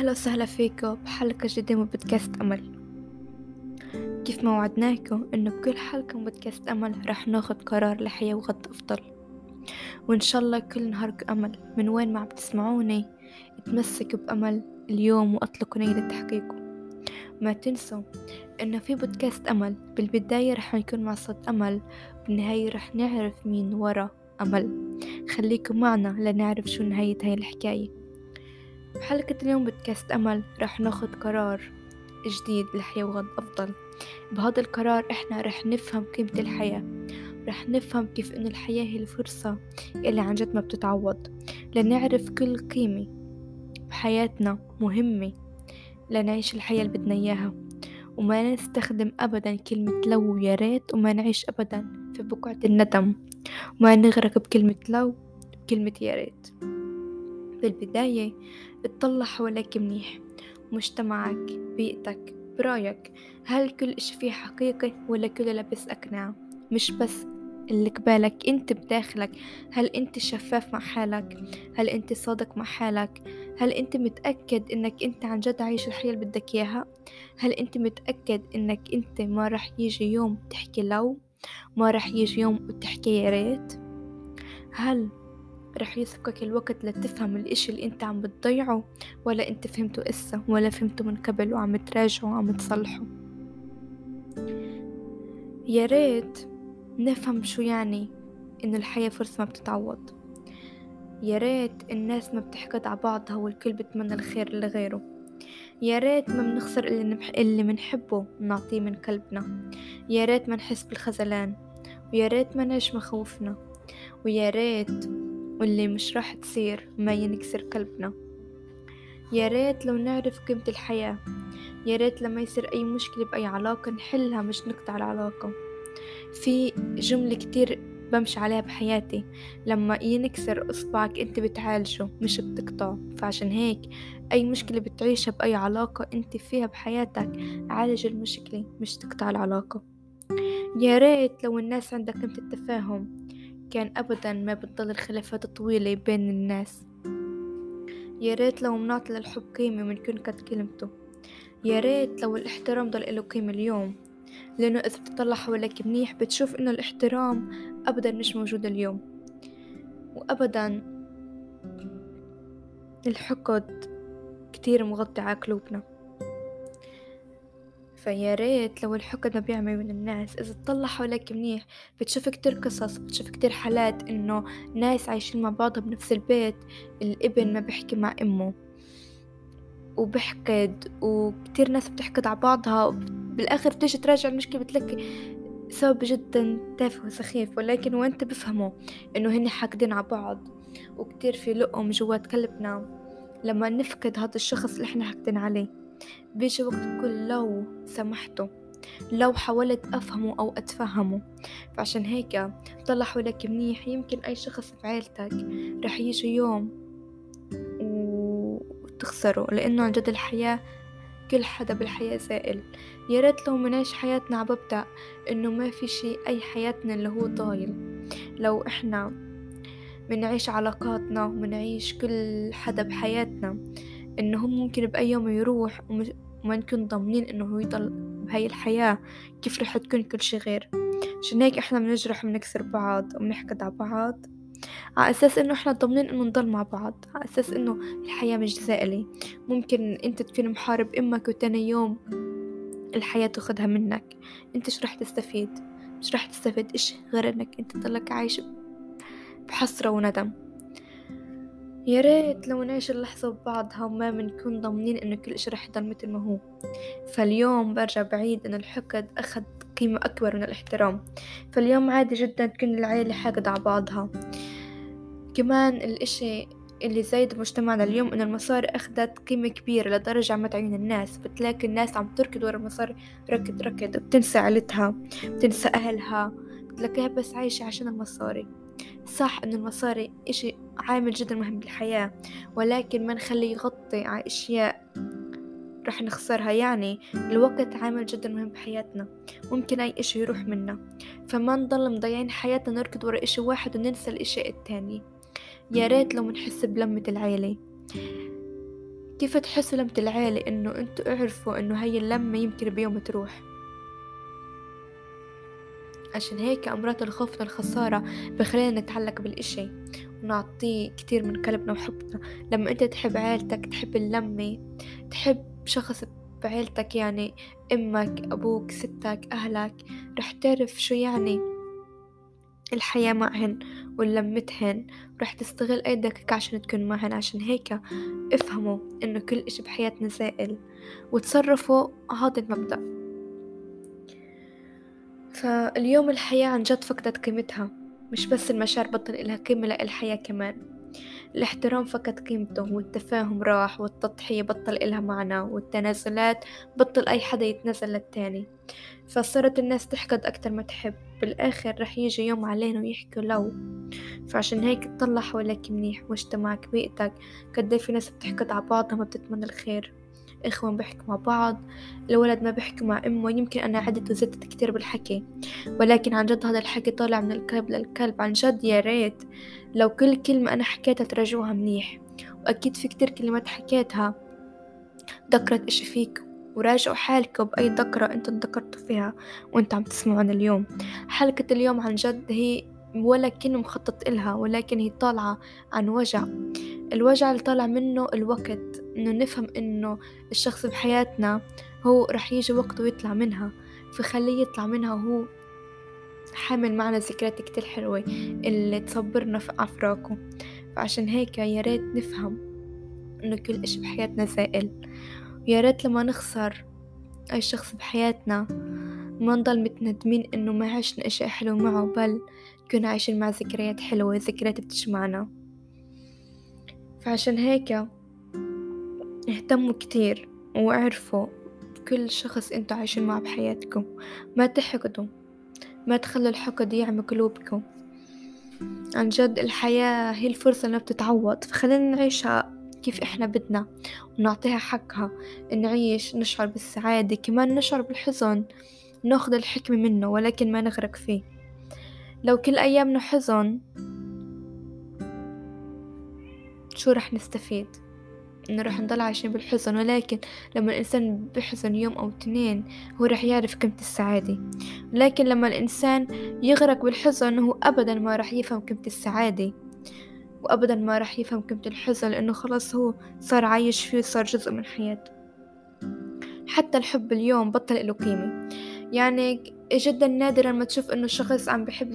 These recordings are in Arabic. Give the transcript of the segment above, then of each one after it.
أهلا وسهلا فيكم بحلقة جديدة من بودكاست أمل. كيف ما وعدناكم إنه بكل حلقة من بودكاست أمل رح ناخد قرار لحياة وغد أفضل. وإن شاء الله كل نهارك أمل. من وين ما عم تسمعوني تمسكوا بأمل اليوم وأطلقوا نية لتحقيقه ما تنسوا إنه في بودكاست أمل. بالبداية رح نكون مع صوت أمل بالنهاية رح نعرف مين ورا أمل. خليكم معنا لنعرف شو نهاية هاي الحكاية. بحلقة اليوم بودكاست أمل رح ناخد قرار جديد لحياة وغد أفضل. بهذا القرار إحنا رح نفهم قيمة الحياة. رح نفهم كيف إن الحياة هي الفرصة اللي عن جد ما بتتعوض. لنعرف كل قيمة بحياتنا مهمة لنعيش الحياة اللي بدنا إياها. وما نستخدم أبدا كلمة لو يا ريت وما نعيش أبدا في بقعة الندم. وما نغرق بكلمة لو بكلمة يا ريت. بالبداية اطلع حواليك منيح. مجتمعك بيئتك برأيك. هل كل إشي فيه حقيقي ولا كله لبس أقنعة؟ مش بس اللي قبالك أنت بداخلك. هل أنت شفاف مع حالك؟ هل أنت صادق مع حالك؟ هل أنت متأكد إنك أنت عن جد عايش الحياة اللي بدك إياها؟ هل أنت متأكد إنك أنت ما رح يجي يوم تحكي لو؟ ما رح يجي يوم وتحكي يا ريت؟ هل رح يسبقك الوقت لتفهم الإشي اللي أنت عم بتضيعه ولا أنت فهمته إسا ولا فهمته من قبل وعم تراجعه وعم تصلحه. يا ريت نفهم شو يعني إنه الحياة فرصة ما بتتعوض. يا ريت الناس ما بتحقد على بعضها والكل بتمنى الخير لغيره. يا ريت ما بنخسر اللي, نمح... اللي منحبه نعطيه من قلبنا. يا ريت ما نحس بالخذلان. ويا ريت ما نعيش مخاوفنا. ويا ريت واللي مش راح تصير ما ينكسر قلبنا. يا ريت لو نعرف قيمة الحياة. يا ريت لما يصير أي مشكلة بأي علاقة نحلها مش نقطع العلاقة. في جملة كتير بمشي عليها بحياتي. لما ينكسر إصبعك أنت بتعالجه مش بتقطعه. فعشان هيك أي مشكلة بتعيشها بأي علاقة أنت فيها بحياتك عالج المشكلة مش تقطع العلاقة. يا ريت لو الناس عندها قيمة التفاهم. كان أبدا ما بتضل الخلافات طويلة بين الناس. يا ريت لو منعطي للحب قيمة من قد كلمته. يا ريت لو الاحترام ضل له قيمة اليوم. لأنه إذا بتطلع حواليك منيح بتشوف إنه الاحترام أبدا مش موجود اليوم. وأبدا الحقد كتير مغطي على قلوبنا. فيا ريت لو الحقد ما بيعمل من الناس إذا تطلع حواليك منيح بتشوف كتير قصص بتشوف كتير حالات إنه ناس عايشين مع بعضهم بنفس البيت الابن ما بيحكي مع أمه. وبحقد وكتير ناس بتحقد على بعضها بالآخر بتيجي تراجع المشكلة بتلاقي سبب جدا تافه وسخيف ولكن وانت بفهموا إنه هن حاقدين على بعض؟ وكتير في لقم جوات قلبنا لما نفقد هذا الشخص اللي إحنا حاقدين عليه. بيجي وقت تقول لو سمحتوا لو حاولت أفهمه أو أتفهمه. فعشان هيك طلع حولك منيح يمكن أي شخص في عيلتك رح يجي يوم وتخسره لأنه عن جد الحياة كل حدا بالحياة زائل. يا ريت لو منعيش حياتنا عببدأ إنه ما في شي أي حياتنا اللي هو ضايل. لو إحنا منعيش علاقاتنا ومنعيش كل حدا بحياتنا إنه هو ممكن بأي يوم يروح وما نكون ضامنين إنه يضل بهاي الحياة كيف رح تكون كل شي غير؟ عشان هيك إحنا بنجرح وبنكسر بعض وبنحقد على بعض. على أساس إنه إحنا ضامنين إنه نضل مع بعض على أساس إنه الحياة مش زائلة. ممكن أنت تكون محارب أمك وتاني يوم الحياة تاخدها منك. أنت شو رح تستفيد؟ مش رح تستفيد؟ إشي غير إنك أنت تضلك عايش بحسرة وندم. يا ريت لو نعيش اللحظة ببعضها وما بنكون ضامنين إنه كل إشي رح يضل متل ما هو. فاليوم برجع بعيد إن الحقد أخد قيمة أكبر من الاحترام. فاليوم عادي جدا تكون العيلة حاقدة على بعضها. كمان الإشي اللي زايد بمجتمعنا اليوم إنه المصاري أخدت قيمة كبيرة لدرجة عم تعين الناس. بتلاقي الناس عم تركض ورا المصاري ركض ركض. بتنسى عيلتها بتنسى أهلها. بتلاقيها بس عايشة عشان المصاري. صح إنه المصاري إشي عامل جدا مهم بالحياة ولكن ما نخليه يغطي على أشياء رح نخسرها. يعني الوقت عامل جدا مهم بحياتنا ممكن أي إشي يروح منا. فما نضل مضيعين حياتنا نركض ورا إشي واحد وننسى الإشي التاني. يا ريت لو منحس بلمة العيلة. كيف تحسوا لمة العيلة؟ إنه أنتوا اعرفوا إنه هاي اللمة يمكن بيوم تروح. عشان هيك أمراض الخوف من الخسارة بخلينا نتعلق بالإشي. ونعطيه كتير من قلبنا وحبنا. لما أنت تحب عيلتك تحب اللمة تحب شخص بعيلتك يعني أمك أبوك ستك أهلك رح تعرف شو يعني الحياة معهن ولمتهن رح تستغل أي دقيقة عشان تكون معهن. عشان هيك افهموا إنه كل إشي بحياتنا زائل. وتصرفوا هذا المبدأ. فاليوم الحياة عن جد فقدت قيمتها. مش بس المشاعر بطل إلها قيمة لا الحياة كمان. الاحترام فقد قيمته والتفاهم راح والتضحية بطل إلها معنى والتنازلات بطل أي حدا يتنازل للتاني. فصارت الناس تحقد أكتر ما تحب. بالآخر رح يجي يوم علينا ويحكوا لو. فعشان هيك تطلع حواليك منيح واجتماعك بيئتك. قد في ناس بتحقد على بعضها ما بتتمنى الخير. إخوان بيحكوا مع بعض الولد ما بيحكي مع أمه يمكن أنا عدت وزدت كتير بالحكي. ولكن عن جد هذا الحكي طالع من القلب للقلب. عن جد يا ريت لو كل كلمة أنا حكيتها تراجعوها منيح. وأكيد في كتير كلمات حكيتها ذكرت إشي فيك. وراجعوا حالكم بأي ذكرى أنتم ذكرتوا فيها وأنتم عم تسمعون اليوم. حلقة اليوم عن جد هي ولا كلمة مخطط إلها ولكن هي طالعة عن وجع. الوجع اللي طالع منه الوقت. إنه نفهم إنه الشخص بحياتنا هو رح يجي وقته ويطلع منها فخليه يطلع منها وهو حامل معنا ذكريات كتير حلوة اللي تصبرنا في أفراقه فعشان هيك يا ريت نفهم إنه كل إشي بحياتنا زائل. ويا ريت لما نخسر أي شخص بحياتنا ما نضل متندمين إنه ما عشنا إشي حلو معه بل كنا عايشين مع ذكريات حلوة ذكريات بتجمعنا. فعشان هيك اهتموا كتير واعرفوا كل شخص أنتوا عايشين معه بحياتكم. ما تحقدوا. ما تخلوا الحقد يعمي قلوبكم. عن جد الحياة هي الفرصة إنها بتتعوض. فخلينا نعيشها كيف إحنا بدنا ونعطيها حقها. نعيش نشعر بالسعادة. كمان نشعر بالحزن. ناخذ الحكمة منه ولكن ما نغرق فيه. لو كل أيامنا حزن شو رح نستفيد؟ إنه رح نضل عايشين بالحزن ولكن لما الإنسان بحزن يوم أو اثنين هو رح يعرف قيمة السعادة. لكن لما الإنسان يغرق بالحزن هو أبدا ما رح يفهم قيمة السعادة وأبدا ما رح يفهم قيمة الحزن لأنه خلاص هو صار عايش فيه صار جزء من حياته. حتى الحب اليوم بطل له قيمة. يعني جدا نادرا ما تشوف إنه الشخص عم بحب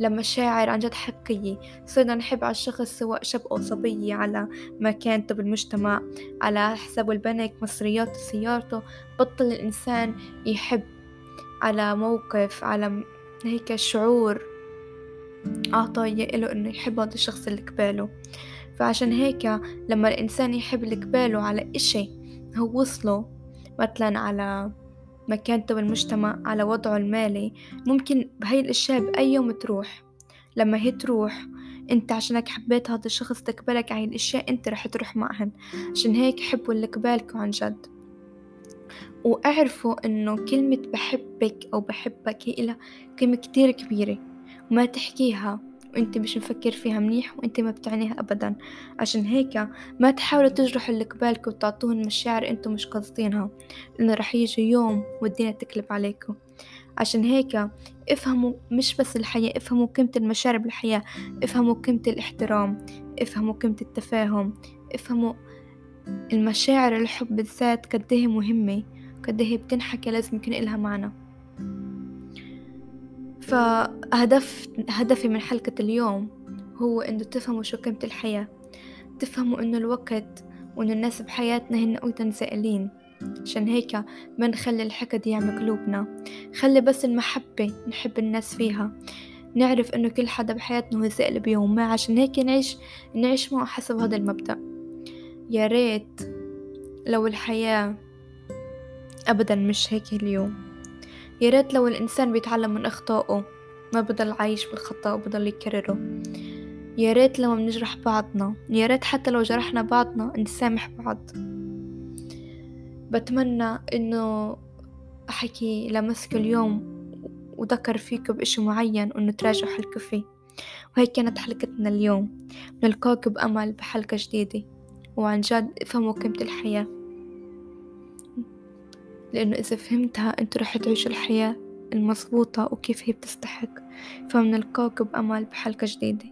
القباله لمشاعر عن جد حقيقية صرنا نحب على الشخص سواء شاب أو صبية على مكانته بالمجتمع على حساب البنك مصرياته سيارته. بطل الإنسان يحب على موقف على هيك شعور عطايا إله إنه يحب هذا الشخص اللي قباله. فعشان هيك لما الإنسان يحب اللي قباله على إشي هو وصله. مثلا على مكانته بالمجتمع على وضعه المالي ممكن بهاي الأشياء بأي يوم تروح. لما هي تروح أنت عشانك حبيت هذا الشخص تقبلك عن الأشياء أنت رح تروح معهن. عشان هيك حبوا اللي قبالكوا عن جد. وأعرفوا إنه كلمة بحبك أو بحبك هي لها قيمة كتير كبيرة وما تحكيها. وانت مش مفكر فيها منيح وانت ما بتعنيها ابدا. عشان هيك ما تحاولوا تجرحوا اللي قبالكم وتعطوهم مشاعر أنتم مش قاصدينها لأنه رح يجي يوم والدنيا تقلب عليكم. عشان هيك افهموا مش بس الحياة افهموا قيمة المشاعر بالحياة افهموا قيمة الاحترام افهموا قيمة التفاهم افهموا المشاعر الحب بالذات قد هي مهمة قد هي بتنحكى لازم يكون إلها معنى. فهدف هدفي من حلقة اليوم هو إنه تفهموا شو قيمة الحياة. تفهموا إنه الوقت وإنه الناس بحياتنا هن أيضا زائلين. عشان هيك ما نخلي الحقد يعمي قلوبنا. خلي بس المحبة نحب الناس فيها. نعرف إنه كل حدا بحياتنا هو زائل بيوم. ما عشان هيك نعيش نعيش معه حسب هذا المبدأ. يا ريت لو الحياة أبدا مش هيك اليوم. يا ريت لو الإنسان بيتعلم من أخطائه ما بضل عايش بالخطأ وبضل يكرره. يا ريت لما بنجرح بعضنا يا ريت حتى لو جرحنا بعضنا نسامح بعض. بتمنى إنه أحكي لمسك اليوم وذكر فيكم بإشي معين وإنه تراجعوا حلقة فيه. وهيك كانت حلقتنا اليوم. نلقاكم بأمل بحلقة جديدة. وعن جد افهموا قيمة الحياة. لأنه إذا فهمتها أنتوا رح تعيشوا الحياة المظبوطة وكيف هي بتستحق. فمن الكوكب أمل بحلقة جديدة.